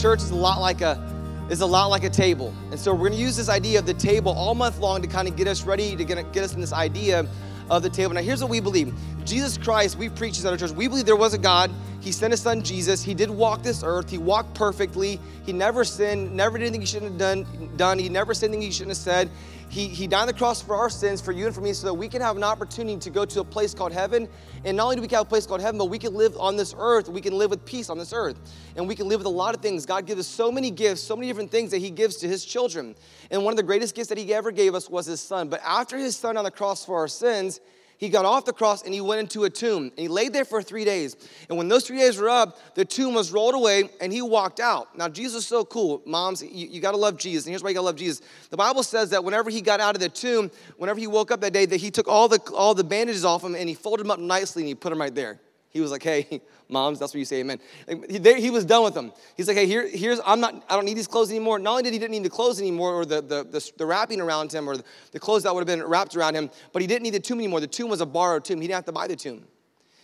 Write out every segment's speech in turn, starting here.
church is a lot like a is a lot like a table. And so we're gonna use this idea of the table all month long to kind of get us ready, to get, get us in this idea of the table. Now, here's what we believe Jesus Christ, we preach this at our church. We believe there was a God. He sent his son Jesus. He did walk this earth. He walked perfectly. He never sinned, never did anything he shouldn't have done. done. He never said anything he shouldn't have said. He, he died on the cross for our sins, for you and for me, so that we can have an opportunity to go to a place called heaven. And not only do we have a place called heaven, but we can live on this earth. We can live with peace on this earth. And we can live with a lot of things. God gives us so many gifts, so many different things that He gives to His children. And one of the greatest gifts that He ever gave us was His Son. But after His Son on the cross for our sins, he got off the cross and he went into a tomb. And he laid there for three days. And when those three days were up, the tomb was rolled away and he walked out. Now, Jesus is so cool. Moms, you, you got to love Jesus. And here's why you got to love Jesus. The Bible says that whenever he got out of the tomb, whenever he woke up that day, that he took all the, all the bandages off him and he folded them up nicely and he put them right there. He was like, hey, moms, that's what you say, amen. Like, he, he, was done with them. He's like, hey, here, here's, I'm not, I don't need these clothes anymore. Not only did he didn't need the clothes anymore or the, the, the, the wrapping around him or the, the clothes that would have been wrapped around him, but he didn't need the tomb anymore. The tomb was a borrowed tomb. He didn't have to buy the tomb.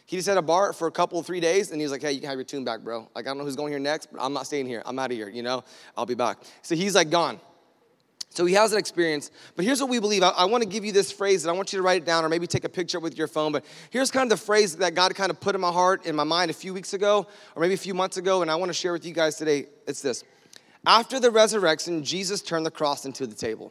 He just had to borrow it for a couple, three days, and he was like, hey, you can have your tomb back, bro. Like, I don't know who's going here next, but I'm not staying here. I'm out of here, you know? I'll be back. So he's like gone. So he has an experience. But here's what we believe. I, I want to give you this phrase, and I want you to write it down or maybe take a picture with your phone. But here's kind of the phrase that God kind of put in my heart, in my mind a few weeks ago, or maybe a few months ago, and I want to share with you guys today. It's this After the resurrection, Jesus turned the cross into the table.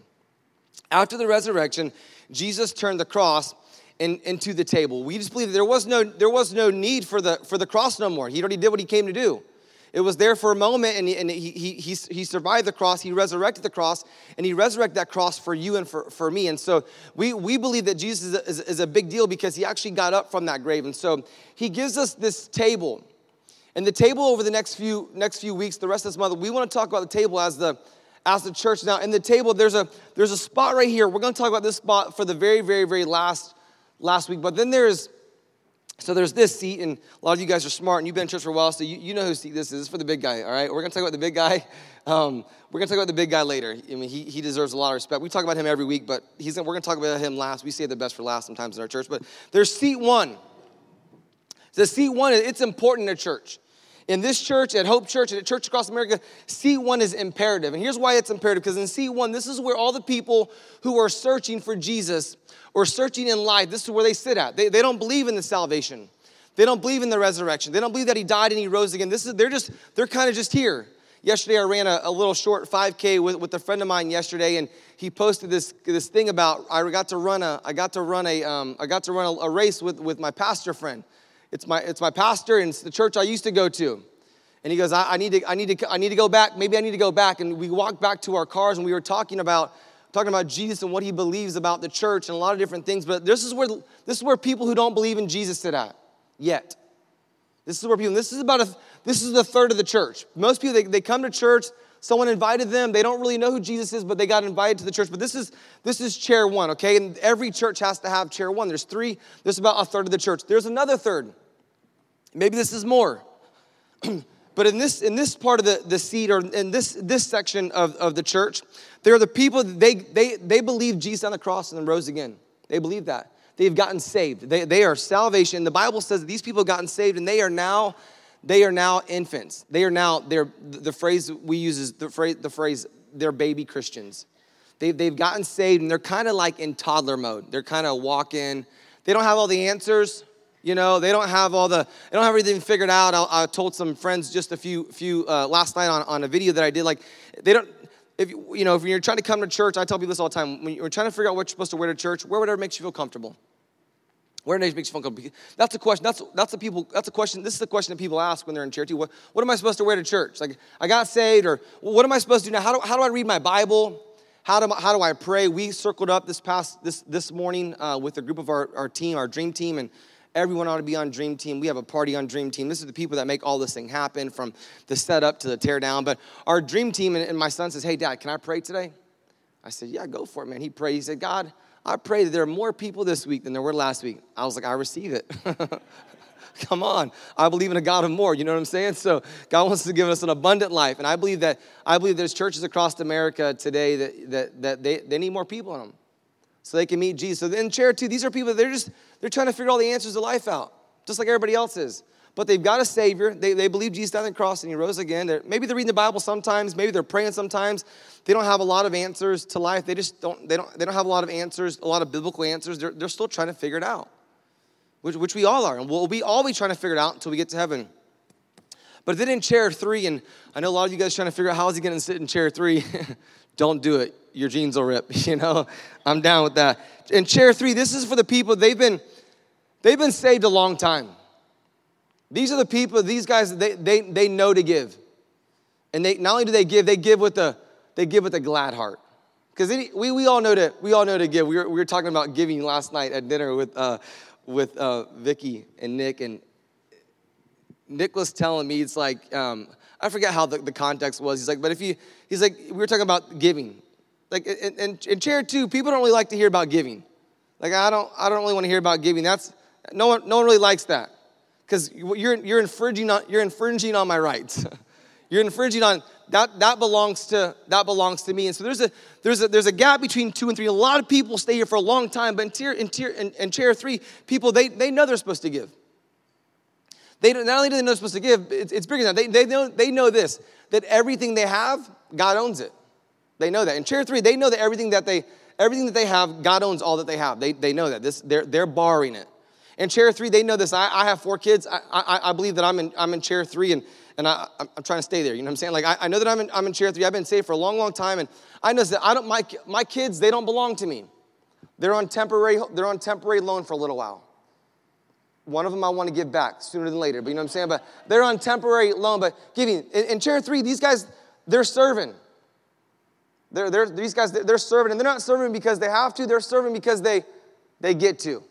After the resurrection, Jesus turned the cross in, into the table. We just believe there was no, there was no need for the, for the cross no more. He already did what he came to do. It was there for a moment, and, he, and he, he, he, he survived the cross. He resurrected the cross, and he resurrected that cross for you and for, for me. And so we, we believe that Jesus is a, is, is a big deal because he actually got up from that grave. And so he gives us this table. And the table over the next few, next few weeks, the rest of this month, we want to talk about the table as the, as the church. Now, in the table, there's a, there's a spot right here. We're going to talk about this spot for the very, very, very last, last week. But then there's so there's this seat, and a lot of you guys are smart, and you've been in church for a while, so you, you know whose seat this is. Is for the big guy, all right? We're to talk about the big guy. Um, we're to talk about the big guy later. I mean, he, he deserves a lot of respect. We talk about him every week, but he's, we're to talk about him last. We say the best for last sometimes in our church. But there's seat one. The seat one, it's important in a church. In this church, at Hope Church, and at Church Across America, C1 is imperative. And here's why it's imperative because in C1, this is where all the people who are searching for Jesus or searching in life, this is where they sit at. They, they don't believe in the salvation. They don't believe in the resurrection. They don't believe that he died and he rose again. This is they're just they're kind of just here. Yesterday I ran a, a, little short 5K with, with a friend of mine yesterday, and he posted this this thing about I got to run a I got to run a um, I got to run a, a race with with my pastor friend. It's my it's my pastor and it's the church I used to go to. And he goes, I, I need to I need to I need to go back. Maybe I need to go back. And we walked back to our cars and we were talking about talking about Jesus and what he believes about the church and a lot of different things. But this is where this is where people who don't believe in Jesus sit at yet. This is where people, this is about a, this is the third of the church. Most people, they, they come to church, someone invited them, they don't really know who Jesus is, but they got invited to the church. But this is, this is chair one, okay? And every church has to have chair one. There's three, there's about a third of the church. There's another third. Maybe this is more. but in this, in this part of the, the seat, or in this, this section of, of the church, there are the people, they, they, they believe Jesus on the cross and then rose again. They believe that they've gotten saved. They, they are salvation. The Bible says these people gotten saved and they are now, they are now infants. They are now, they're, the phrase we use is the phrase, the phrase they're baby Christians. They've, they've gotten saved and they're kind of like in toddler mode. They're kind of walking. They don't have all the answers. You know, they don't have all the, they don't have everything figured out. I, I told some friends just a few, few uh, last night on, on a video that I did. Like, they don't, if you, you know, if you're trying to come to church, I tell people this all the time. When you're trying to figure out what you're supposed to wear to church, wear whatever makes you feel comfortable. Where makes you feel comfortable? That's a question. That's that's a people. That's a question. This is the question that people ask when they're in church. What, what am I supposed to wear to church? Like I got saved, or what am I supposed to do now? How do, how do I read my Bible? How do, how do I pray? We circled up this past this this morning uh, with a group of our, our team, our dream team, and everyone ought to be on dream team. We have a party on dream team. This is the people that make all this thing happen, from the setup to the tear down. But our dream team, and my son says, "Hey, Dad, can I pray today?" I said, "Yeah, go for it, man." He prayed. He said, "God." I pray that there are more people this week than there were last week. I was like, I receive it. Come on. I believe in a God of more. You know what I'm saying? So God wants to give us an abundant life. And I believe that I believe there's churches across America today that, that, that they, they need more people in them. So they can meet Jesus. So in chair two, these are people, they're just, they're trying to figure all the answers to life out, just like everybody else is. But they've got a Savior. They, they believe Jesus died on the cross and He rose again. They're, maybe they're reading the Bible sometimes. Maybe they're praying sometimes. They don't have a lot of answers to life. They just don't. They don't. They don't have a lot of answers, a lot of biblical answers. They're, they're still trying to figure it out, which, which we all are, and we'll be all be trying to figure it out until we get to heaven. But then in chair three, and I know a lot of you guys trying to figure out how is he going to sit in chair three. don't do it. Your jeans will rip. You know, I'm down with that. In chair three, this is for the people they've been they've been saved a long time. These are the people, these guys, they, they, they know to give. And they not only do they give, they give with a they give with a glad heart. Because we, we all know to we all know to give. We were, we were talking about giving last night at dinner with uh, with uh, Vicky and Nick, and Nick was telling me it's like um, I forget how the, the context was. He's like, but if you he's like we were talking about giving, like and, in, in chair two, people don't really like to hear about giving. Like I don't I don't really want to hear about giving. That's no one no one really likes that because you're, you're, infringing on, you're infringing on my rights. you're infringing on that, that belongs to that belongs to me. And so there's a there's a there's a gap between two and three. A lot of people stay here for a long time, but in tier in tier in, in chair three, people they they know they're supposed to give. They not only do they know they're supposed to give, it's, it's bigger than that. They, they know they know this that everything they have, God owns it. They know that. In chair three, they know that everything that they everything that they have, God owns all that they have. They, they know that. This they're they're borrowing it. In chair three, they know this. I, I have four kids. I, I, I, believe that I'm in, I'm in chair three and, and I, I'm trying to stay there. You know what I'm saying? Like, I, I know that I'm in, I'm in chair three. I've been saved for a long, long time. And I know that I don't, my, my kids, they don't belong to me. They're on temporary, they're on temporary loan for a little while. One of them I want to give back sooner than later, but you know what I'm saying? But they're on temporary loan, but giving. In, in chair three, these guys, they're serving. They're, they're, these guys, they're serving, and they're not serving because they have to, they're serving because they, they get to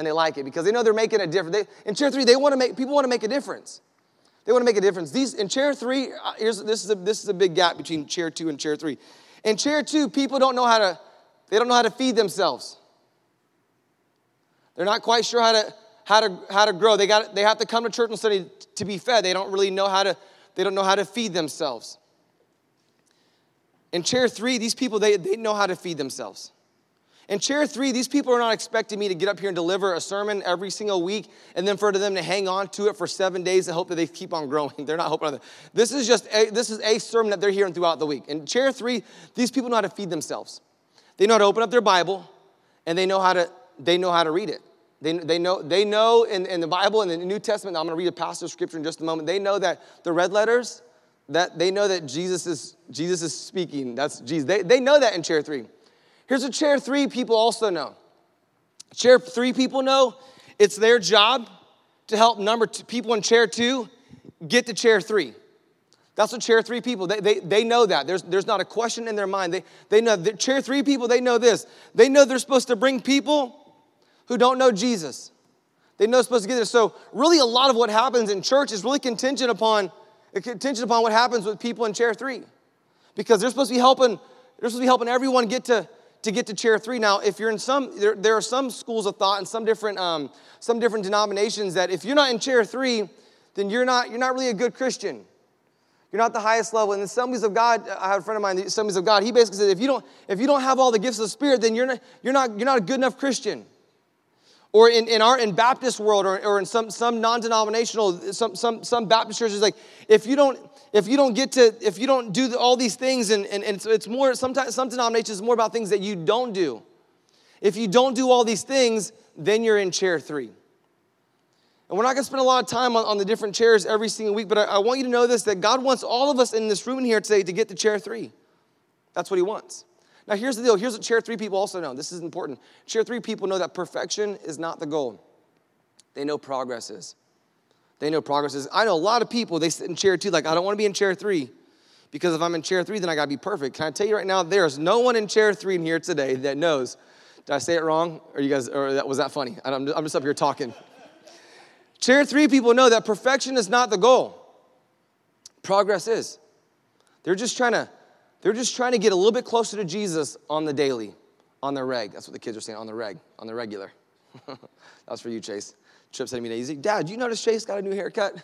and they like it because they know they're making a difference. They, in chair three, they want to make people want to make a difference. They want to make a difference. These in chair three, uh, here's this is a this is a big gap between chair two and chair three. In chair two, people don't know how to they don't know how to feed themselves. They're not quite sure how to how to how to grow. They got they have to come to church and study to be fed. They don't really know how to they don't know how to feed themselves. In chair three, these people they, they know how to feed themselves. In chair three, these people are not expecting me to get up here and deliver a sermon every single week and then for them to hang on to it for seven days and hope that they keep on growing. They're not hoping on that. This is just a, this is a sermon that they're hearing throughout the week. In chair three, these people know how to feed themselves. They know how to open up their Bible and they know how to, they know how to read it. They, they know, they know in, in the Bible and in the New Testament, I'm going to read a passage of scripture in just a moment. They know that the red letters, that they know that Jesus is, Jesus is speaking. That's Jesus. They, they know that in chair three. Here's a chair three people also know. Chair three people know it's their job to help number two, people in chair two get to chair three. That's what chair three people, they, they, they know that. There's, there's not a question in their mind. They, they know that chair three people, they know this. They know they're supposed to bring people who don't know Jesus. They know they're supposed to get there. So really a lot of what happens in church is really contingent upon, contingent upon what happens with people in chair three. Because they're supposed to be helping, they're supposed to be helping everyone get to to get to chair three. Now, if you're in some, there, there are some schools of thought and some different, um, some different denominations that if you're not in chair three, then you're not, you're not really a good Christian. You're not the highest level. In the Assemblies of God, I have a friend of mine, the Assemblies of God, he basically said, if you don't, if you don't have all the gifts of the Spirit, then you're not, you're not, you're not a good enough Christian. Or in, in our in Baptist world or, or in some, some non-denominational, some, some, some Baptist churches, like if you don't, if you don't get to, if you don't do all these things, and, and, and it's, it's more, sometimes some denominations is more about things that you don't do. If you don't do all these things, then you're in chair three. And we're not gonna spend a lot of time on, on the different chairs every single week, but I, I want you to know this that God wants all of us in this room here today to get to chair three. That's what He wants. Now, here's the deal. Here's what chair three people also know. This is important. Chair three people know that perfection is not the goal, they know progress is. They know progress is. I know a lot of people, they sit in chair two, like, I don't want to be in chair three because if I'm in chair three, then I got to be perfect. Can I tell you right now, there's no one in chair three in here today that knows. Did I say it wrong? Or you guys, or that, was that funny? I'm, I'm just up here talking. chair three people know that perfection is not the goal. Progress is. They're just trying to, they're just trying to get a little bit closer to Jesus on the daily, on the reg. That's what the kids are saying, on the reg, on the regular. that was for you, Chase. Trip said to me, he's like, Dad, you notice Chase got a new haircut?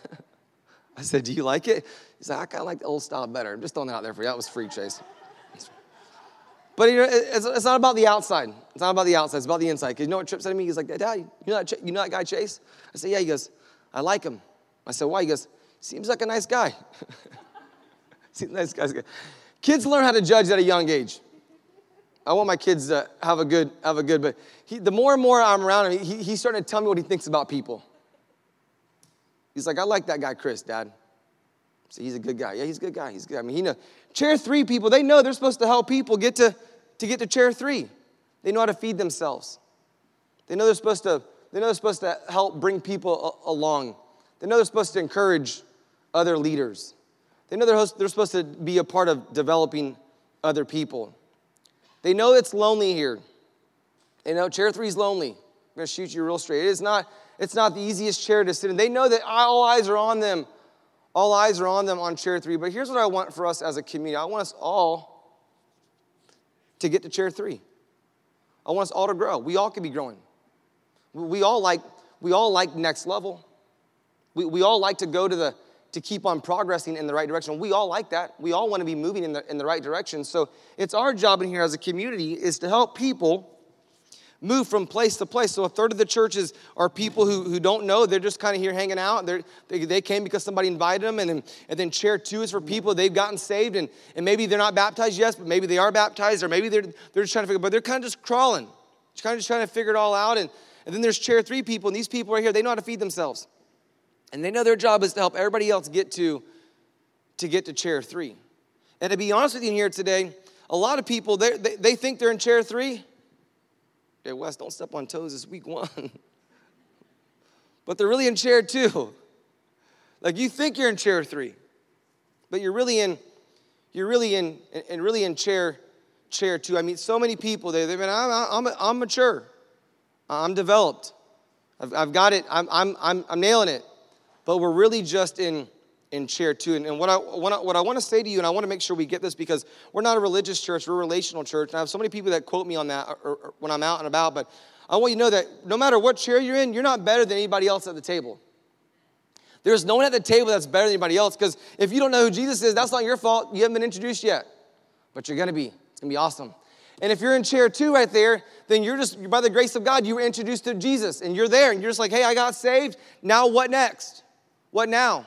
I said, Do you like it? He's like, I kind of like the old style better. I'm just throwing that out there for you. That was free, Chase. But you know, it's, it's, not about the outside. It's not about the outside. It's about the inside. Because you know what Trip said to me? He's like, Dad, you know, that, you know that guy Chase? I said, Yeah. He goes, I like him. I said, why? He goes, seems like a nice guy. seems nice guy. Kids learn how to judge at a young age. I want my kids to have a good, have a good, but he, the more and more I'm around him, he, he's starting to tell me what he thinks about people. He's like, I like that guy, Chris, Dad. So he's a good guy. Yeah, he's a good guy. He's good. I mean, he know chair three people. They know they're supposed to help people get to to get to chair three. They know how to feed themselves. They know they're supposed to. They know they're supposed to help bring people a- along. They know they're supposed to encourage other leaders. They know they're, they're supposed to be a part of developing other people. They know it's lonely here. They know chair three is lonely. I'm gonna shoot you real straight. It is not. It's not the easiest chair to sit in. They know that all eyes are on them all eyes are on them on chair three. But here's what I want for us as a community I want us all to get to chair three. I want us all to grow. We all can be growing. We all like, we all like next level. We, we all like to go to the, to keep on progressing in the right direction. We all like that. We all want to be moving in the, in the right direction. So it's our job in here as a community is to help people move from place to place. So a third of the churches are people who, who don't know. They're just kind of here hanging out. They they came because somebody invited them. And then, and then chair two is for people they've gotten saved. And, and maybe they're not baptized yet, but maybe they are baptized. Or maybe they're, they're just trying to figure but they're kind of just crawling. Just kind of just trying to figure it all out. And, and then there's chair three people. And these people right here, they know how to feed themselves. And they know their job is to help everybody else get to, to get to chair three. And to be honest with you here today, a lot of people, they, they think they're in chair three Okay, Wes, don't step on toes. It's week one. but they're really in chair two. Like you think you're in chair three, but you're really in, you're really in, and really in chair, chair two. I mean, so many people. They, they've been. I'm, I'm, I'm mature. I'm developed. I've, I've got it. I'm, I'm, I'm, I'm nailing it. But we're really just in in chair two. And, and what, I, what I want to say to you, and I want to make sure we get this because we're not a religious church, we're a relational church. And I have so many people that quote me on that or, or when I'm out and about, but I want you to know that no matter what chair you're in, you're not better than anybody else at the table. There's no one at the table that's better than anybody else because if you don't know who Jesus is, that's not your fault. You haven't been introduced yet, but you're going to be. It's going to be awesome. And if you're in chair two right there, then you're just, by the grace of God, you were introduced to Jesus and you're there and you're just like, hey, I got saved. Now what next? What now?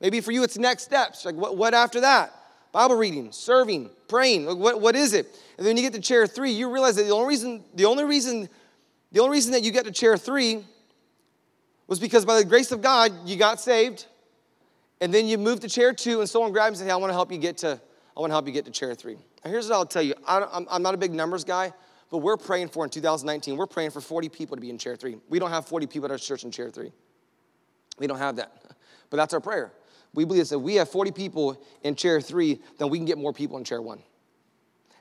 Maybe for you, it's next steps. Like, what, what after that? Bible reading, serving, praying. Like, what, what is it? And then you get to chair three, you realize that the only reason, the only reason, the only reason that you get to chair three was because by the grace of God, you got saved. And then you move to chair two, and someone grabs and says, Hey, I want to help you get to, I want to help you get to chair three. Now, here's what I'll tell you. I am not a big numbers guy, but we're praying for in 2019, we're praying for 40 people to be in chair three. We don't have 40 people at our church in chair three. We don't have that. But that's our prayer. We believe that if we have 40 people in chair three, then we can get more people in chair one.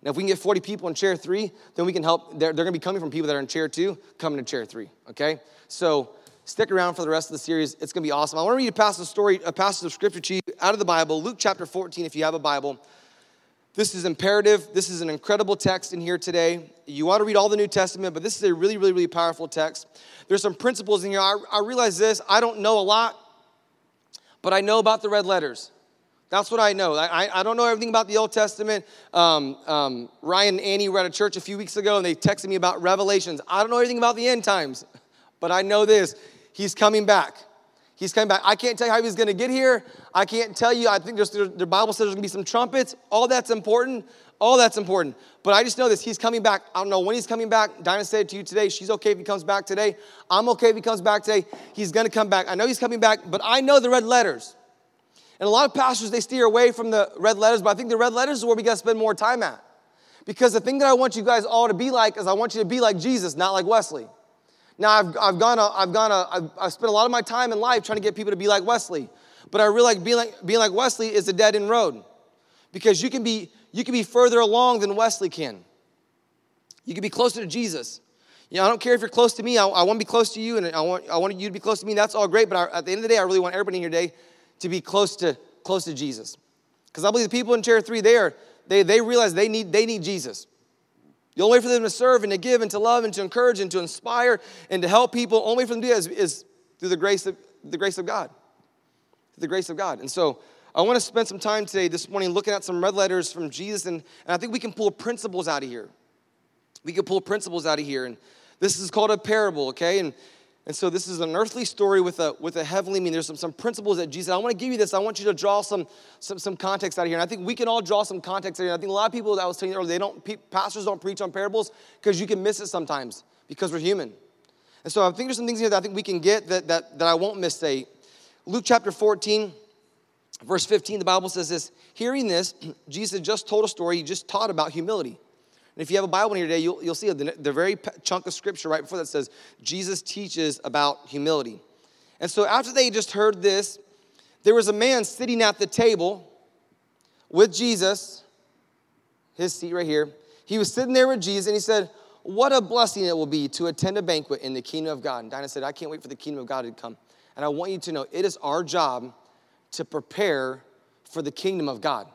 Now, if we can get 40 people in chair three, then we can help. They're, they're going to be coming from people that are in chair two, coming to chair three, okay? So stick around for the rest of the series. It's going to be awesome. I want to read a passage story, a passage of scripture to you out of the Bible, Luke chapter 14, if you have a Bible. This is imperative. This is an incredible text in here today. You want to read all the New Testament, but this is a really, really, really powerful text. There's some principles in here. I, I realize this. I don't know a lot but I know about the red letters. That's what I know. I, I don't know everything about the Old Testament. Um, um, Ryan and Annie were at a church a few weeks ago and they texted me about Revelations. I don't know anything about the end times, but I know this He's coming back. He's coming back. I can't tell you how he's going to get here. I can't tell you. I think there's, the Bible says there's going to be some trumpets. All that's important. All that's important. But I just know this. He's coming back. I don't know when he's coming back. Dinah said it to you today, she's okay if he comes back today. I'm okay if he comes back today. He's going to come back. I know he's coming back, but I know the red letters. And a lot of pastors, they steer away from the red letters, but I think the red letters is where we got to spend more time at. Because the thing that I want you guys all to be like is I want you to be like Jesus, not like Wesley. Now, I've, I've gone, a, I've gone, a, I've, I've spent a lot of my time in life trying to get people to be like Wesley. But I realize being like, being like Wesley is a dead end road. Because you can, be, you can be further along than Wesley can. You can be closer to Jesus. You know, I don't care if you're close to me. I, I want to be close to you, and I want, I want you to be close to me. That's all great. But I, at the end of the day, I really want everybody in your day to be close to, close to Jesus. Because I believe the people in chair three, they, are, they, they realize they need, they need Jesus. The only way for them to serve and to give and to love and to encourage and to inspire and to help people, only for them to do that is, is through the grace of the grace of God. Through the grace of God. And so I want to spend some time today, this morning, looking at some red letters from Jesus, and, and I think we can pull principles out of here. We can pull principles out of here. And this is called a parable, okay? And And so this is an earthly story with a with a heavenly meaning. There's some, some principles that Jesus. I want to give you this. I want you to draw some, some some context out of here. And I think we can all draw some context out of here. I think a lot of people that I was telling you earlier, they don't pastors don't preach on parables because you can miss it sometimes because we're human. And so I think there's some things here that I think we can get that that, that I won't misstate. Luke chapter 14, verse 15, the Bible says this. Hearing this, Jesus just told a story. He just taught about humility. And if you have a Bible in here today, you'll, you'll see the, the very chunk of scripture right before that says, Jesus teaches about humility. And so after they just heard this, there was a man sitting at the table with Jesus, his seat right here. He was sitting there with Jesus and he said, What a blessing it will be to attend a banquet in the kingdom of God. And Dinah said, I can't wait for the kingdom of God to come. And I want you to know it is our job to prepare for the kingdom of God.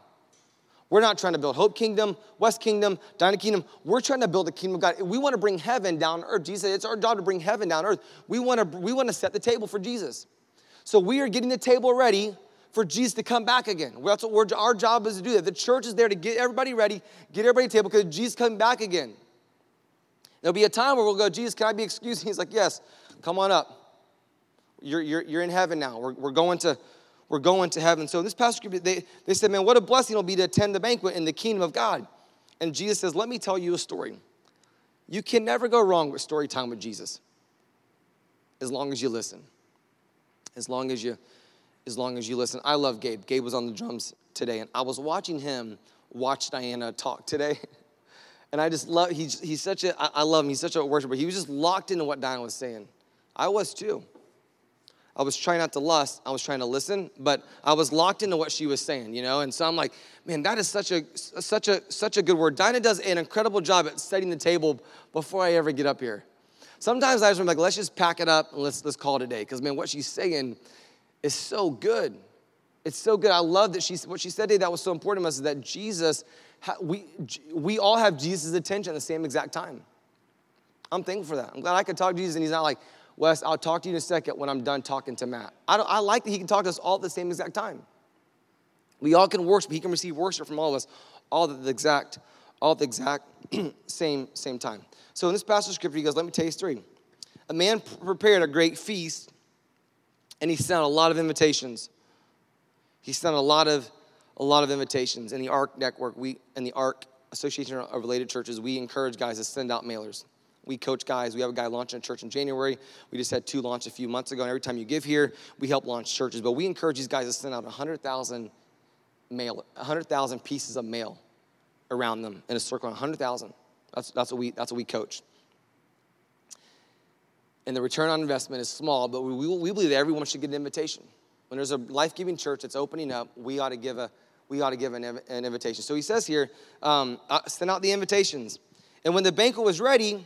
We're not trying to build Hope Kingdom, West Kingdom, Dinah Kingdom. We're trying to build the kingdom of God. We want to bring heaven down earth. Jesus it's our job to bring heaven down earth. We want to, we want to set the table for Jesus. So we are getting the table ready for Jesus to come back again. That's what our job is to do that. The church is there to get everybody ready, get everybody table because Jesus coming back again. There'll be a time where we'll go, Jesus, can I be excused? He's like, yes, come on up. You're, you're, you're in heaven now. We're, we're going to we're going to heaven. So this passage, they, they said, man, what a blessing it'll be to attend the banquet in the kingdom of God. And Jesus says, let me tell you a story. You can never go wrong with story time with Jesus as long as you listen. As long as you, as long as you listen. I love Gabe. Gabe was on the drums today, and I was watching him watch Diana talk today. And I just love, he's, he's such a, I love him, he's such a worshiper. He was just locked into what Diana was saying. I was too. I was trying not to lust. I was trying to listen, but I was locked into what she was saying, you know. And so I'm like, man, that is such a such a such a good word. Dinah does an incredible job at setting the table before I ever get up here. Sometimes I just am like, let's just pack it up and let's let's call it a day. Because man, what she's saying is so good. It's so good. I love that she what she said today that was so important to us is that Jesus, we we all have Jesus' attention at the same exact time. I'm thankful for that. I'm glad I could talk to Jesus and he's not like, Wes, I'll talk to you in a second when I'm done talking to Matt. I, I like that he can talk to us all at the same exact time. We all can worship. He can receive worship from all of us all at the exact, all at the exact same, same time. So in this passage of scripture, he goes, let me tell you story. A man prepared a great feast and he sent out a lot of invitations. He sent a lot of, a lot of invitations. In the ARC network, we, in the ARC Association of Related Churches, we encourage guys to send out mailers. We coach guys. We have a guy launching a church in January. We just had two launch a few months ago. And every time you give here, we help launch churches. But we encourage these guys to send out 100,000 mail, 100,000 pieces of mail around them in a circle. 100,000. That's, that's, what we, that's what we coach. And the return on investment is small, but we, we believe that everyone should get an invitation. When there's a life-giving church that's opening up, we ought to give a we ought to give an, an invitation. So he says here, um, uh, send out the invitations. And when the banquet was ready,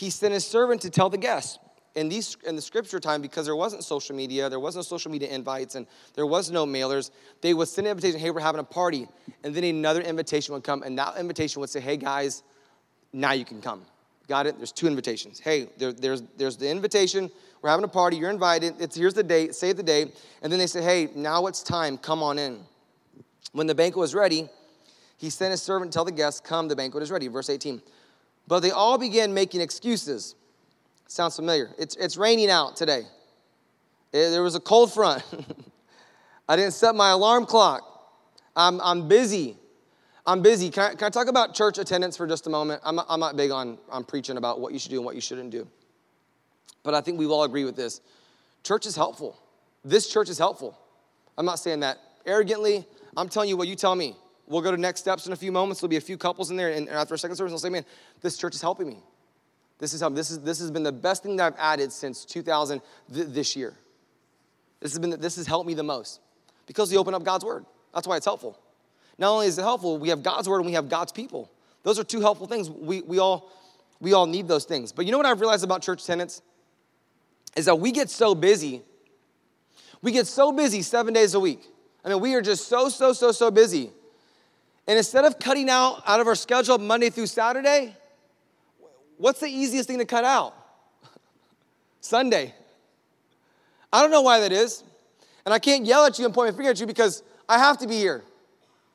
he sent his servant to tell the guests. In, these, in the scripture time, because there wasn't social media, there wasn't social media invites, and there was no mailers, they would send an invitation, hey, we're having a party. And then another invitation would come, and that invitation would say, hey, guys, now you can come. Got it? There's two invitations. Hey, there, there's, there's the invitation, we're having a party, you're invited, it's, here's the date, save the date. And then they say, hey, now it's time, come on in. When the banquet was ready, he sent his servant to tell the guests, come, the banquet is ready. Verse 18. But they all began making excuses. Sounds familiar. It's, it's raining out today. It, there was a cold front. I didn't set my alarm clock. I'm, I'm busy. I'm busy. Can I, can I talk about church attendance for just a moment? I'm, I'm not big on, on preaching about what you should do and what you shouldn't do. But I think we all agree with this. Church is helpful. This church is helpful. I'm not saying that arrogantly. I'm telling you what you tell me. We'll go to next steps in a few moments. There'll be a few couples in there, and after a second service, they'll say, "Man, this church is helping me. This is helping. This is this has been the best thing that I've added since 2000 th- this year. This has been this has helped me the most because we open up God's word. That's why it's helpful. Not only is it helpful, we have God's word and we have God's people. Those are two helpful things. We we all we all need those things. But you know what I've realized about church attendance is that we get so busy. We get so busy seven days a week. I mean, we are just so, so, so, so busy and instead of cutting out out of our schedule Monday through Saturday, what's the easiest thing to cut out? Sunday. I don't know why that is. And I can't yell at you and point my finger at you because I have to be here.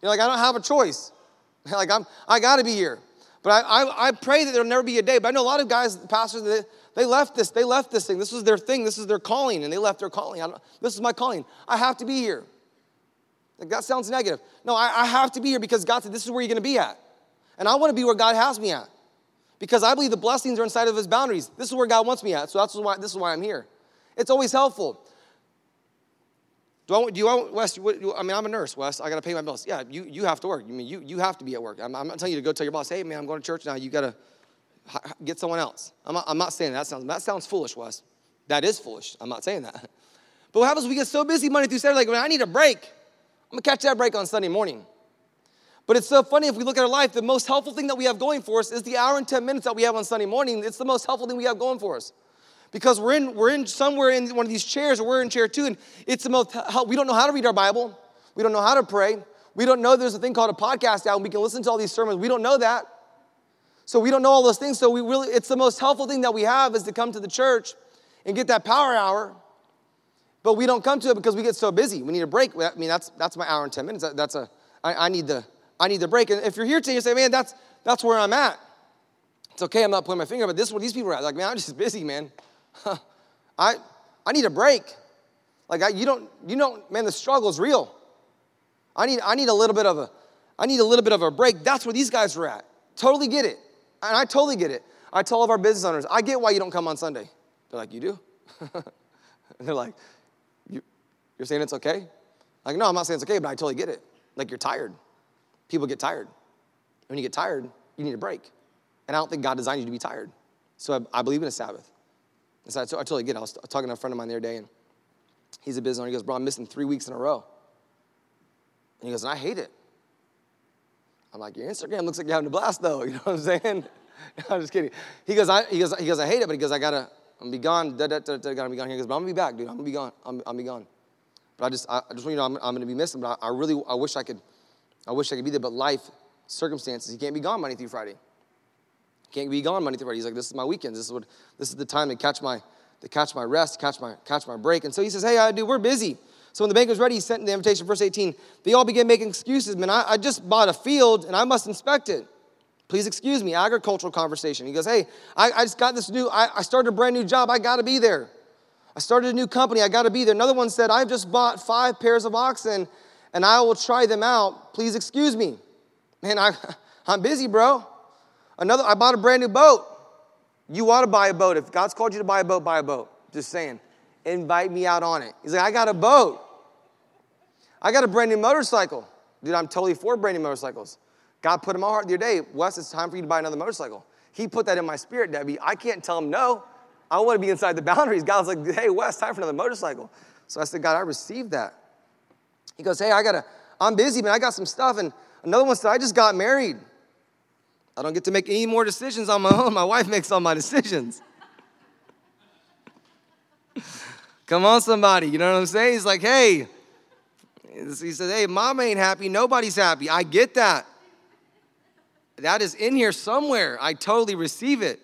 You're like, I don't have a choice. like, I'm, I got to be here. But I, I, I, pray that there'll never be a day. But I know a lot of guys, pastors, that They left this, they left this thing. This was their thing, this is their calling, and they left their calling. this is my calling. I have to be here. Like that sounds negative. No, I, I have to be here because God said, This is where you're gonna be at. And I wanna be where God has me at. Because I believe the blessings are inside of his boundaries. This is where God wants me at. So that's why this is why I'm here. It's always helpful. Do I, do you want, Wes, I mean, I'm a nurse, Wes. I got to pay my bills. Yeah, you, you have to work. I mean, you, you have to be at work. I'm, I'm not telling you to go tell your boss, hey, man, I'm going to church now. You got to get someone else. I'm not, I'm not saying that. that sounds, that sounds foolish, Wes. That is foolish. I'm not saying that. But what happens we get so busy Monday through Saturday, like, man, I need a break. I'm to catch that break on Sunday morning. But it's so funny if we look at our life, the most helpful thing that we have going for us is the hour and 10 minutes that we have on Sunday morning. It's the most helpful thing we have going for us. Because we're in, we're in somewhere in one of these chairs or we're in chair two and it's the most we don't know how to read our bible. We don't know how to pray. We don't know there's a thing called a podcast out and we can listen to all these sermons. We don't know that. So we don't know all those things. So we really it's the most helpful thing that we have is to come to the church and get that power hour but we don't come to it because we get so busy we need a break i mean that's that's my hour and 10 minutes that's a I, I need the i need the break and if you're here today you say man that's that's where i'm at it's okay i'm not pointing my finger but this is where these people are at like man i'm just busy man I, I need a break. Like I, you don't, you don't, man, the struggle is real. I need, I need a little bit of a, I need a little bit of a break. That's where these guys are at. Totally get it. And I totally get it. I tell all of our business owners, I get why you don't come on Sunday. They're like, you do? and they're like, you're saying it's okay? Like, no, I'm not saying it's okay, but I totally get it. Like, you're tired. People get tired. When you get tired, you need a break. And I don't think God designed you to be tired. So I, I believe in a Sabbath. And so I, t- I totally get it. I was talking to a friend of mine the other day, and he's a business owner. He goes, Bro, I'm missing three weeks in a row. And he goes, And I hate it. I'm like, Your Instagram looks like you're having a blast, though. You know what I'm saying? I'm just kidding. He goes, I, he goes, he goes, I hate it, but he goes, I gotta, I'm gonna be gone. Da, gotta be gone. He goes, but I'm gonna be back, dude. I'm gonna be gone. I'm, I'm gonna be gone. But I just, I, just want you to know, I'm, I'm gonna be missing. But I, I really, I wish I could, I wish I could be there. But life, circumstances, he can't be gone Monday through Friday. He Can't be gone Monday through Friday. He's like, this is my weekends. This is what this is the time to catch my to catch my rest, catch my catch my break. And so he says, Hey, I do, we're busy. So when the bank was ready, he sent the invitation, verse 18. They all began making excuses. Man, I, I just bought a field and I must inspect it. Please excuse me, agricultural conversation. He goes, Hey, I, I just got this new, I, I started a brand new job, I gotta be there. I started a new company, I gotta be there. Another one said, I've just bought five pairs of oxen and I will try them out. Please excuse me. Man, I, I'm busy, bro. Another, I bought a brand new boat. You ought to buy a boat. If God's called you to buy a boat, buy a boat. Just saying. Invite me out on it. He's like, I got a boat. I got a brand new motorcycle. Dude, I'm totally for brand new motorcycles. God put in my heart the other day, Wes, it's time for you to buy another motorcycle. He put that in my spirit, Debbie. I can't tell him no. I want to be inside the boundaries. God's like, hey, Wes, time for another motorcycle. So I said, God, I received that. He goes, hey, I got to, I'm busy, man. I got some stuff. And another one said, I just got married. I don't get to make any more decisions on my own. My wife makes all my decisions. Come on, somebody. You know what I'm saying? He's like, hey, he says, hey, mom ain't happy. Nobody's happy. I get that. That is in here somewhere. I totally receive it.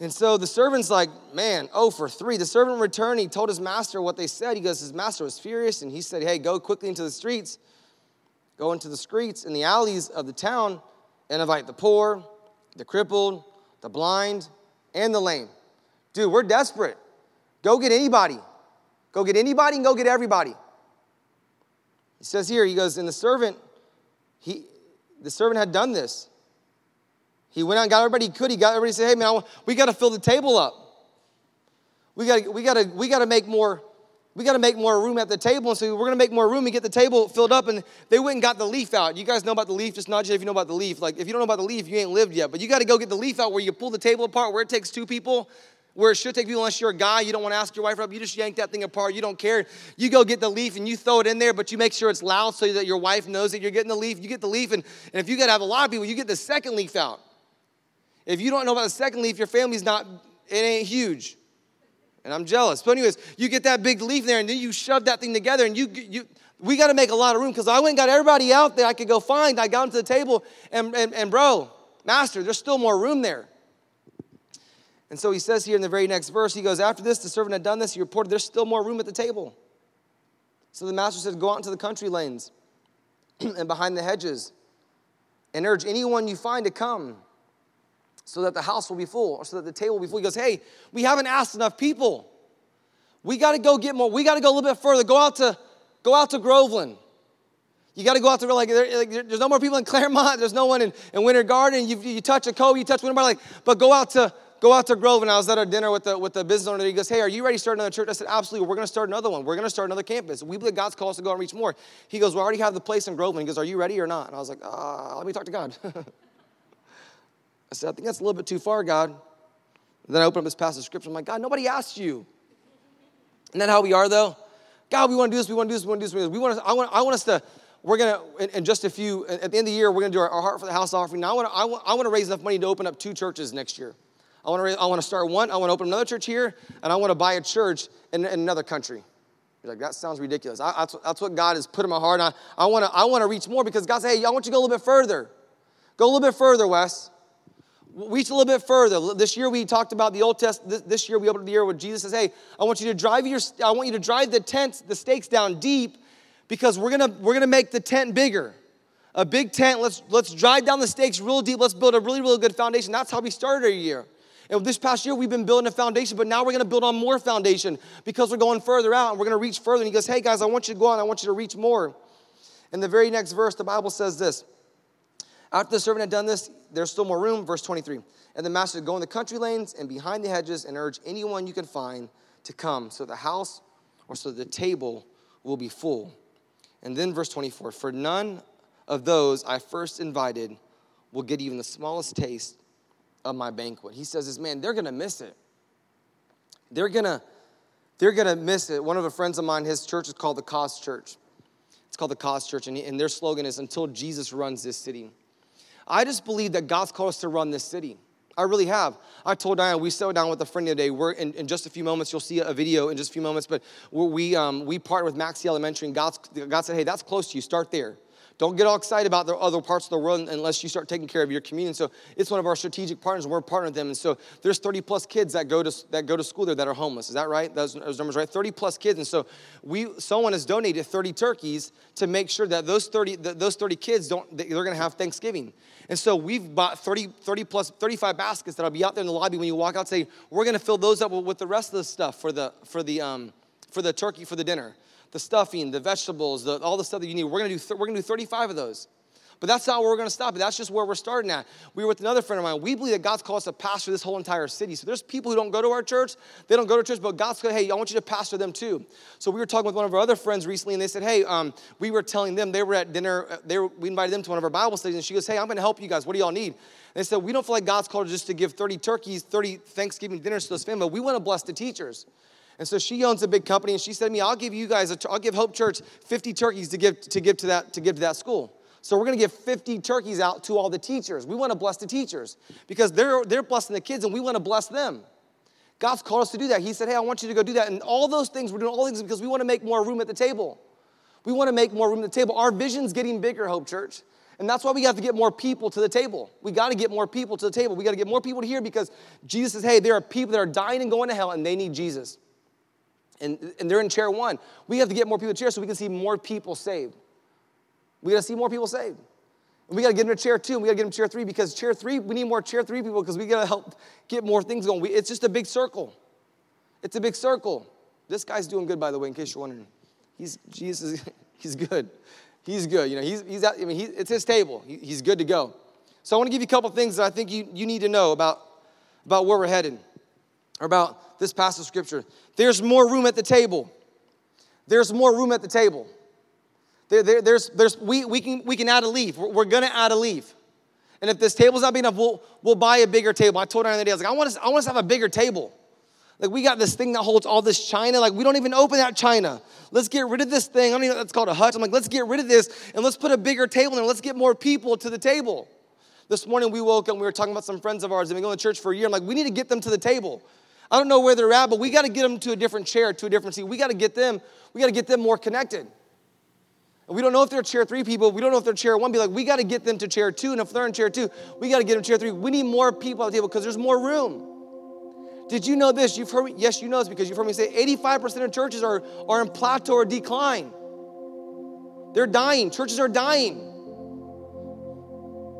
And so the servant's like, man, oh, for three. The servant returned. He told his master what they said. He goes, his master was furious. And he said, hey, go quickly into the streets Go into the streets and the alleys of the town and invite the poor, the crippled, the blind, and the lame. Dude, we're desperate. Go get anybody. Go get anybody and go get everybody. He says here, he goes, and the servant, he, the servant had done this. He went out and got everybody he could. He got everybody to say, hey man, we got to fill the table up. We got we got to, we got to make more we got to make more room at the table. And so we're going to make more room and get the table filled up. And they went and got the leaf out. You guys know about the leaf, just not just if you know about the leaf. Like, if you don't know about the leaf, you ain't lived yet. But you got to go get the leaf out where you pull the table apart, where it takes two people, where it should take people unless you're a guy. You don't want to ask your wife up. You just yank that thing apart. You don't care. You go get the leaf and you throw it in there, but you make sure it's loud so that your wife knows that you're getting the leaf. You get the leaf. And, and if you got to have a lot of people, you get the second leaf out. If you don't know about the second leaf, your family's not, it ain't huge and I'm jealous. But anyways, you get that big leaf there, and then you shove that thing together, and you you we got to make a lot of room because I went and got everybody out there I could go find. I got them to the table, and, and, and bro, master, there's still more room there. And so he says here in the very next verse, he goes, After this, the servant had done this, he reported, There's still more room at the table. So the master said, Go out into the country lanes and behind the hedges and urge anyone you find to come. So that the house will be full, or so that the table will be full. He goes, Hey, we haven't asked enough people. We got to go get more. We got to go a little bit further. Go out to, go out to Groveland. You got to go out to like, there, like, there's no more people in Clermont. There's no one in, in Winter Garden. You, you touch Ocoee, you touch Winter. Like, but go out to go out to Groveland. I was at a dinner with the with the business owner. He goes, "Hey, are you ready to start another church?" I said, "Absolutely. We're going to start another one. We're going to start another campus. We believe God's called us to go and reach more." He goes, "We already have the place in Groveland." He goes, "Are you ready or not?" And I was like, uh, "Let me talk to God." I said, "I think that's a little bit too far, God." And then I opened up this passage of scripture. I'm like, God, nobody asked you. Isn't that how we are, though? God, we want to do this, we want to do this, we want to do this. We want, to, I, want, I want us to, we're going to, in, in, just a few, at the end of the year, we're going to do our, our, Heart for the House offering. Now, I want, to, I, want, I want to raise enough money to open up two churches next year. I want to, raise, I want to start one, I want to open another church here, and I want to buy a church in, in another country. You're like, that sounds ridiculous. I, that's, that's what God has put in my heart. I, I want to I wanna reach more because God said, hey, I want you to go a little bit further. Go a little bit further, Wes reach a little bit further. This year we talked about the Old Testament. This year we opened the year where Jesus says, "Hey, I want you to drive your, I want you to drive the tent, the stakes down deep, because we're gonna we're gonna make the tent bigger, a big tent. Let's let's drive down the stakes real deep. Let's build a really really good foundation. That's how we started our year. And this past year, we've been building a foundation, but now we're to build on more foundation because we're going further out and we're to reach further. And he goes, Hey, guys, I want you to go on. I want you to reach more. In the very next verse, the Bible says this After the servant had done this, there's still more room. Verse 23. And the master said, Go in the country lanes and behind the hedges and urge anyone you can find to come, so the house or so the table will be full. And then verse 24 For none of those I first invited will get even the smallest taste of my banquet. He says this, man, they're gonna miss it. They're gonna, they're gonna miss it. One of the friends of mine, his church is called the Cause Church. It's called the Cause Church, and, and their slogan is until Jesus runs this city. I just believe that God's called us to run this city. I really have. I told Diane, we sat down with a friend today. We're in, in, just a few moments, you'll see a video in just a few moments, but we, um, we partnered with Maxey Elementary, and God, God said, hey, that's close to you, start there. Don't get all excited about the other parts of the world unless you start taking care of your community. So it's one of our strategic partners. We're partnering with them. And so there's 30 plus kids that go to, that go to school there that are homeless. Is that right? Those, those numbers right? 30 plus kids. And so we, someone has donated 30 turkeys to make sure that those 30, those 30 kids don't, they're going to have Thanksgiving. And so we've bought 30, 30 plus, 35 baskets that'll be out there in the lobby when you walk out. Say, we're going to fill those up with the rest of the stuff for the, for the, um, for the turkey for the dinner the stuffing, the vegetables, the, all the stuff that you need. We're gonna do, we're gonna do 35 of those. But that's not where we're going to stop. That's just where we're starting at. We were with another friend of mine. We believe that God's called us to pastor this whole entire city. So there's people who don't go to our church. They don't go to church, but God's said, hey, I want you to pastor them too. So we were talking with one of our other friends recently, and they said, hey, um, we were telling them, they were at dinner, uh, they were, we invited them to one of our Bible studies, and she goes, hey, I'm going to help you guys. What do y'all need? And they said, we don't feel like God's called us just to give 30 turkeys, 30 Thanksgiving dinners to those families. We want to bless the teachers. And so she owns a big company, and she said to me, "I'll give you guys, i will give Hope Church 50 turkeys to give to give to that to give to that school." So we're going to give 50 turkeys out to all the teachers. We want to bless the teachers because they're, they're blessing the kids and we want to bless them. God's called us to do that. He said, Hey, I want you to go do that. And all those things, we're doing all things because we want to make more room at the table. We want to make more room at the table. Our vision's getting bigger, Hope Church. And that's why we have to get more people to the table. We got to get more people to the table. We got to get more people here because Jesus says, Hey, there are people that are dying and going to hell and they need Jesus. And, and they're in chair one. We have to get more people to chair so we can see more people saved. We got to see more people saved. And we got to get them to chair two, and we got to get them to chair three because chair three, we need more chair three people because we got to help get more things going. We, it's just a big circle. It's a big circle. This guy's doing good, by the way, in case you're wondering. He's Jesus. He's good. He's good. You know, he's, he's at, I mean, he, it's his table. He, he's good to go. So I want to give you a couple things that I think you, you need to know about, about where we're headed, or about this passage of scripture. There's more room at the table. There's more room at the table. There, there, there's, there's, we, we, can, we can add a leaf. We're, we're going to add a leaf. And if this table's not big enough, we'll, we'll buy a bigger table. I told her the other day, I was like, I want, us, I want us to have a bigger table. Like, we got this thing that holds all this china. Like, we don't even open that china. Let's get rid of this thing. I don't even know that's called a hutch. I'm like, let's get rid of this and let's put a bigger table in. Let's get more people to the table. This morning we woke up and we were talking about some friends of ours have been going to church for a year. I'm like, we need to get them to the table. I don't know where they're at, but we got to get them to a different chair, to a different seat. We got to get them, we got to get them more connected. And we don't know if they're chair three people. We don't know if they're chair one. Be like, we got to get them to chair two. And if they're in chair two, we got to get them chair three. We need more people at the table because there's more room. Did you know this? You've heard me, yes, you know this because you've heard me say 85% of churches are, are in plateau or decline. They're dying. Churches are dying.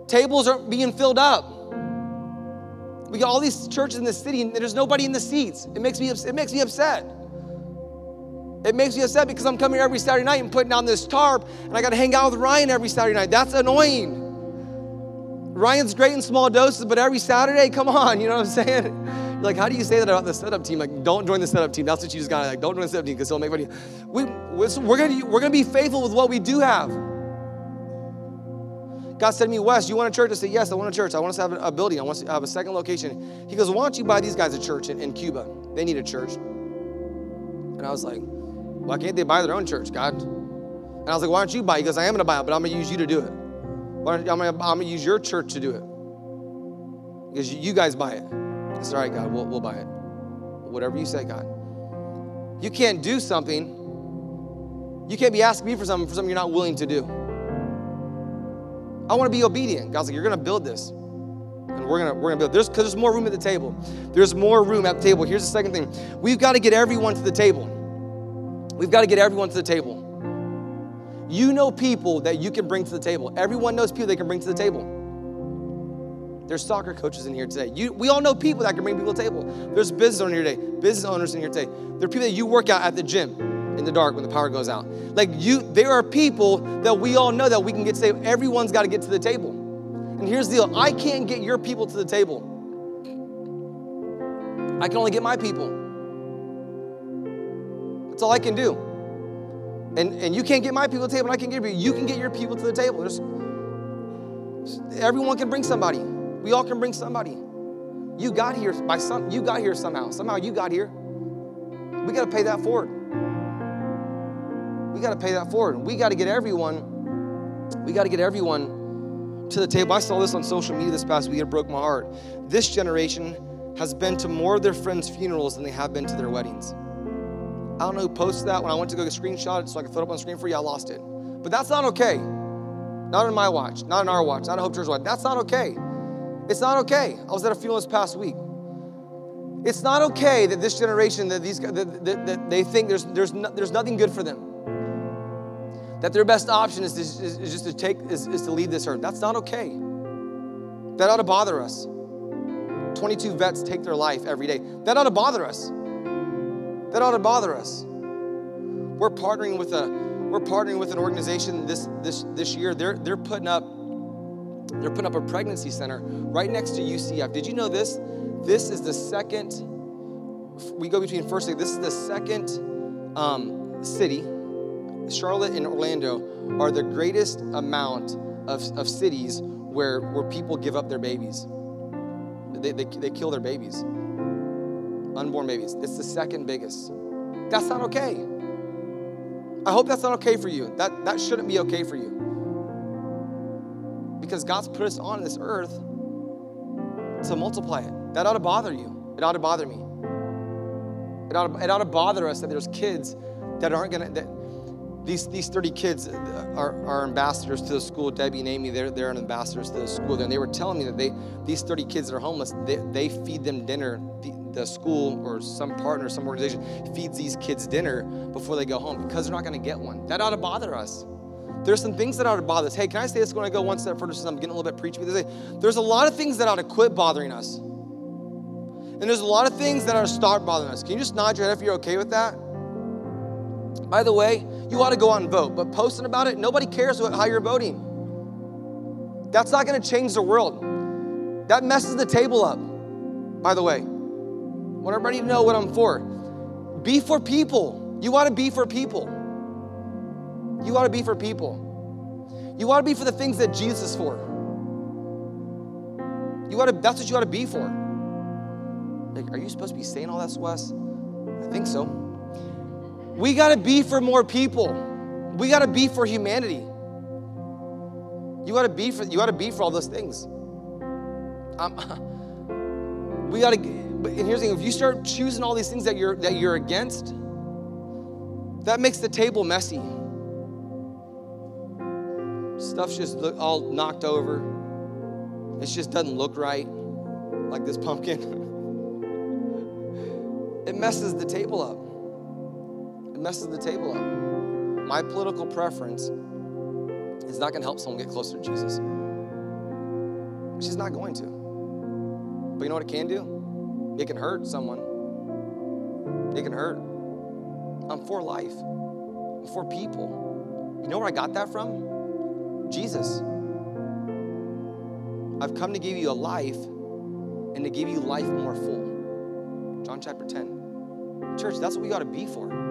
Tables aren't being filled up. We got all these churches in the city, and there's nobody in the seats. It makes me, it makes me upset. It makes me upset because I'm coming here every Saturday night and putting down this tarp, and I got to hang out with Ryan every Saturday night. That's annoying. Ryan's great in small doses, but every Saturday, come on, you know what I'm saying? You're like, how do you say that about the setup team? Like, don't join the setup team. That's what you just got. To like, don't join the setup team because he'll make money. We, we're gonna we're gonna be faithful with what we do have. God said to me, Wes, you want a church? I said, Yes, I want a church. I want us to have a building. I want to have a second location. He goes, Why don't you buy these guys a church in, in Cuba? They need a church. And I was like, Why can't they buy their own church, God? And I was like, Why don't you buy it? He goes, I am going to buy it, but I'm going to use you to do it. I'm going to use your church to do it. Because you guys buy it. I said, All right, God, we'll, we'll buy it. Whatever you say, God. You can't do something. You can't be asking me for something for something you're not willing to do. I want to be obedient. God's like, you're going to build this. And we're gonna we're gonna build. There's because there's more room at the table. There's more room at the table. Here's the second thing. We've got to get everyone to the table. We've got to get everyone to the table. You know people that you can bring to the table. Everyone knows people they can bring to the table. There's soccer coaches in here today. You, we all know people that can bring people to the table. There's business owners in here today. Business owners in here today. There are people that you work out at the gym in the dark when the power goes out. Like you, there are people that we all know that we can get saved. Everyone's got to get to the table. And here's the deal I can't get your people to the table. I can only get my people. That's all I can do. And, and you can't get my people to the table, and I can get you. You can get your people to the table. There's, everyone can bring somebody. We all can bring somebody. You got here by some. You got here somehow. Somehow you got here. We got to pay that forward. We got to pay that forward. We got to get everyone, we got to get everyone to the table. I saw this on social media this past week. It broke my heart. This generation has been to more of their friends' funerals than they have been to their weddings. I don't know who posted that. When I went to go screenshot it so I could put it up on screen for you, I lost it. But that's not okay. Not in my watch, not in our watch, not in Hope Church watch. That's not okay. It's not okay. I was at a funeral this past week. It's not okay that this generation, that these, that, that, that they think there's, there's, no, there's nothing good for them that their best option is, is, is just to take is, is to leave this earth. That's not okay. That ought to bother us. 22 vets take their life every day. That ought to bother us. That ought to bother us. We're partnering with a we're partnering with an organization this this this year. They're they're putting up they're putting up a pregnancy center right next to UCF. Did you know this? This is the second. We go between first. This is the second um, city Charlotte and Orlando are the greatest amount of, of cities where, where people give up their babies. They, they, they kill their babies, unborn babies. It's the second biggest. That's not okay. I hope that's not okay for you. That, that shouldn't be okay for you. Because God's put us on this earth to multiply it. That ought to bother you. It ought to bother me. It ought to, it ought to bother us that there's kids that aren't gonna that these, these 30 kids uh, are, are ambassadors to the school. Debbie and Amy, they're, they're ambassadors to the school. And they were telling me that they, these 30 kids that are homeless, they, they feed them dinner. The, the school or some partner, some organization feeds these kids dinner before they go home because they're not going to get one. That ought to bother us. There's some things that ought to bother us. Hey, can I say this when I go one step further since I'm getting a little bit preachy? There's a lot of things that ought to quit bothering us. And there's a lot of things that ought to start bothering us. Can you just nod your head if you're okay with that? By the way, you ought to go out and vote, but posting about it, nobody cares what, how you're voting. That's not going to change the world. That messes the table up, by the way. I want everybody to know what I'm for. Be for people. You ought to be for people. You ought to be for people. You ought to be for the things that Jesus is for. You ought to, that's what you ought to be for. Like, are you supposed to be saying all that, Wes? I think so. We got to be for more people. We got to be for humanity. You got to be for you got to be for all those things. Um, we got to. And here's the thing: if you start choosing all these things that you're that you're against, that makes the table messy. Stuff's just all knocked over. It just doesn't look right, like this pumpkin. it messes the table up messes the table up. My political preference is not going to help someone get closer to Jesus. She's not going to. But you know what it can do? It can hurt someone. It can hurt. I'm for life. I'm for people. You know where I got that from? Jesus. I've come to give you a life and to give you life more full. John chapter 10. Church, that's what we got to be for.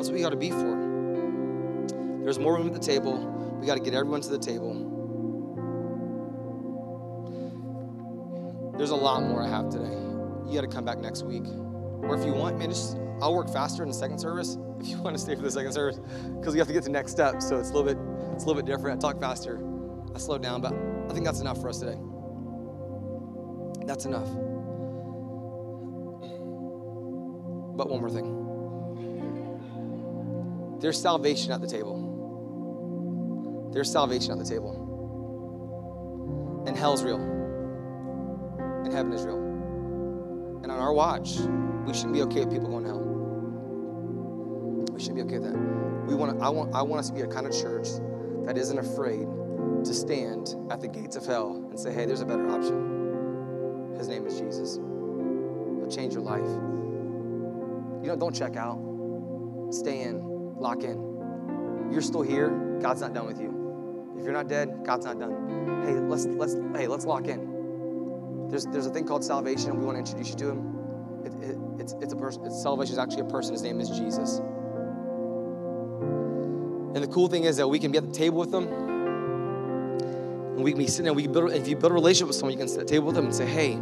That's what we got to be for. There's more room at the table. We got to get everyone to the table. There's a lot more I have today. You got to come back next week. Or if you want, man, just I'll work faster in the second service if you want to stay for the second service because we have to get to the next step. So it's a little bit it's a little bit different. I talk faster. I slow down, but I think that's enough for us today. That's enough. But one more thing. There's salvation at the table. There's salvation at the table. And hell's real. And heaven is real. And on our watch, we shouldn't be okay with people going to hell. We shouldn't be okay with that. We want I want I want us to be a kind of church that isn't afraid to stand at the gates of hell and say, hey, there's a better option. His name is Jesus. He'll change your life. You know, don't check out. Stay in. Lock in. You're still here. God's not done with you. If you're not dead, God's not done. Hey, let's let's hey, let's lock in. There's there's a thing called salvation. We want to introduce you to him. It, it, it's it's a person. Salvation is actually a person. His name is Jesus. And the cool thing is that we can be at the table with them, and we can be sitting there. We can build. If you build a relationship with someone, you can sit at the table with them and say, "Hey,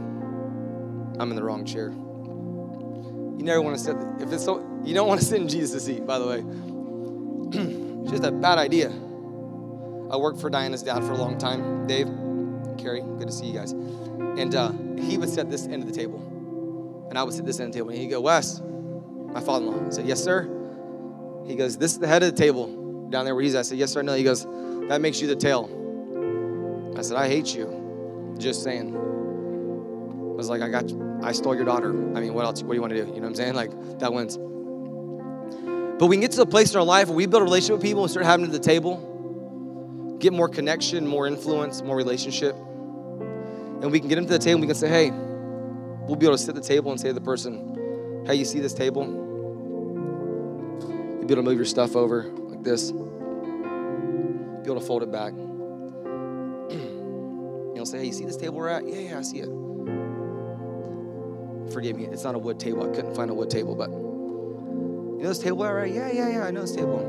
I'm in the wrong chair." You never want to sit. If it's so, you don't want to sit in Jesus' seat. By the way, just a bad idea. I worked for Diana's dad for a long time. Dave, Carrie, good to see you guys. And uh, he would sit this end of the table, and I would sit this end of the table. And he'd go, "Wes, my father-in-law." I said, "Yes, sir." He goes, "This is the head of the table down there where he's at." I said, "Yes, sir." No. He goes, "That makes you the tail." I said, "I hate you." Just saying. I was like, "I got you." I stole your daughter. I mean, what else? What do you want to do? You know what I'm saying? Like, that wins. But we can get to a place in our life where we build a relationship with people and start having to the table, get more connection, more influence, more relationship. And we can get them to the table and we can say, hey, we'll be able to sit at the table and say to the person, hey, you see this table? You'll be able to move your stuff over like this. Be able to fold it back. You'll say, hey, you see this table we're at? Yeah, yeah, I see it forgive me, it's not a wood table. I couldn't find a wood table, but you know this table, all right? Yeah, yeah, yeah, I know this table.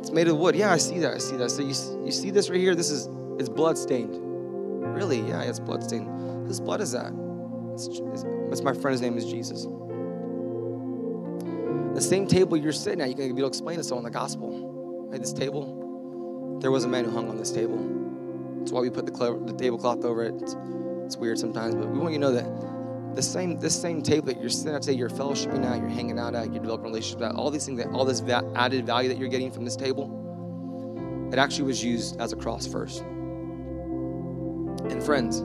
It's made of wood. Yeah, I see that. I see that. So you, you see this right here? This is it's blood stained. Really? Yeah, it's blood stained. Whose blood is that? It's, it's, it's my friend's name is Jesus. The same table you're sitting at, you can be able to explain to someone the gospel. Hey, this table, there was a man who hung on this table. That's why we put the, the tablecloth over it. It's, it's weird sometimes, but we want you to know that the same this same table that you're sitting at today, you're fellowshipping at, you're hanging out at, you're developing relationships at, all these things that all this va- added value that you're getting from this table, it actually was used as a cross first. And friends,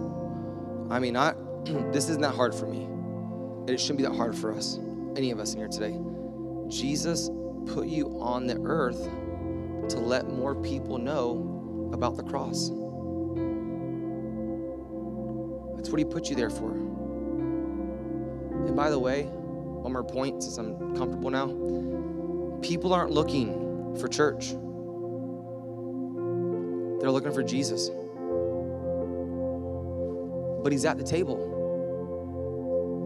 I mean, I this isn't that hard for me. And it shouldn't be that hard for us, any of us in here today. Jesus put you on the earth to let more people know about the cross. That's what He put you there for. And by the way, one more point since I'm comfortable now people aren't looking for church, they're looking for Jesus. But He's at the table.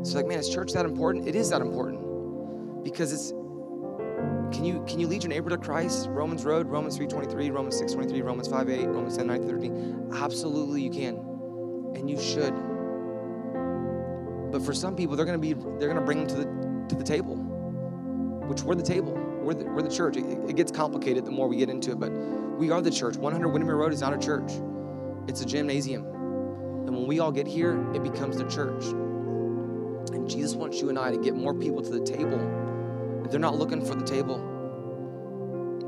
So, like, man, is church that important? It is that important because it's can you can you lead your neighbor to Christ? Romans Road, Romans 3:23, Romans 6:23, Romans 5:8, Romans 10, 9, 13. Absolutely you can. And you should. But for some people, they're gonna be they're gonna bring them to the to the table. Which we're the table. We're the, we're the church. It, it gets complicated the more we get into it, but we are the church. 100 Windermere Road is not a church. It's a gymnasium. And when we all get here, it becomes the church. And Jesus wants you and I to get more people to the table. They're not looking for the table,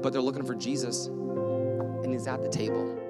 but they're looking for Jesus. And he's at the table.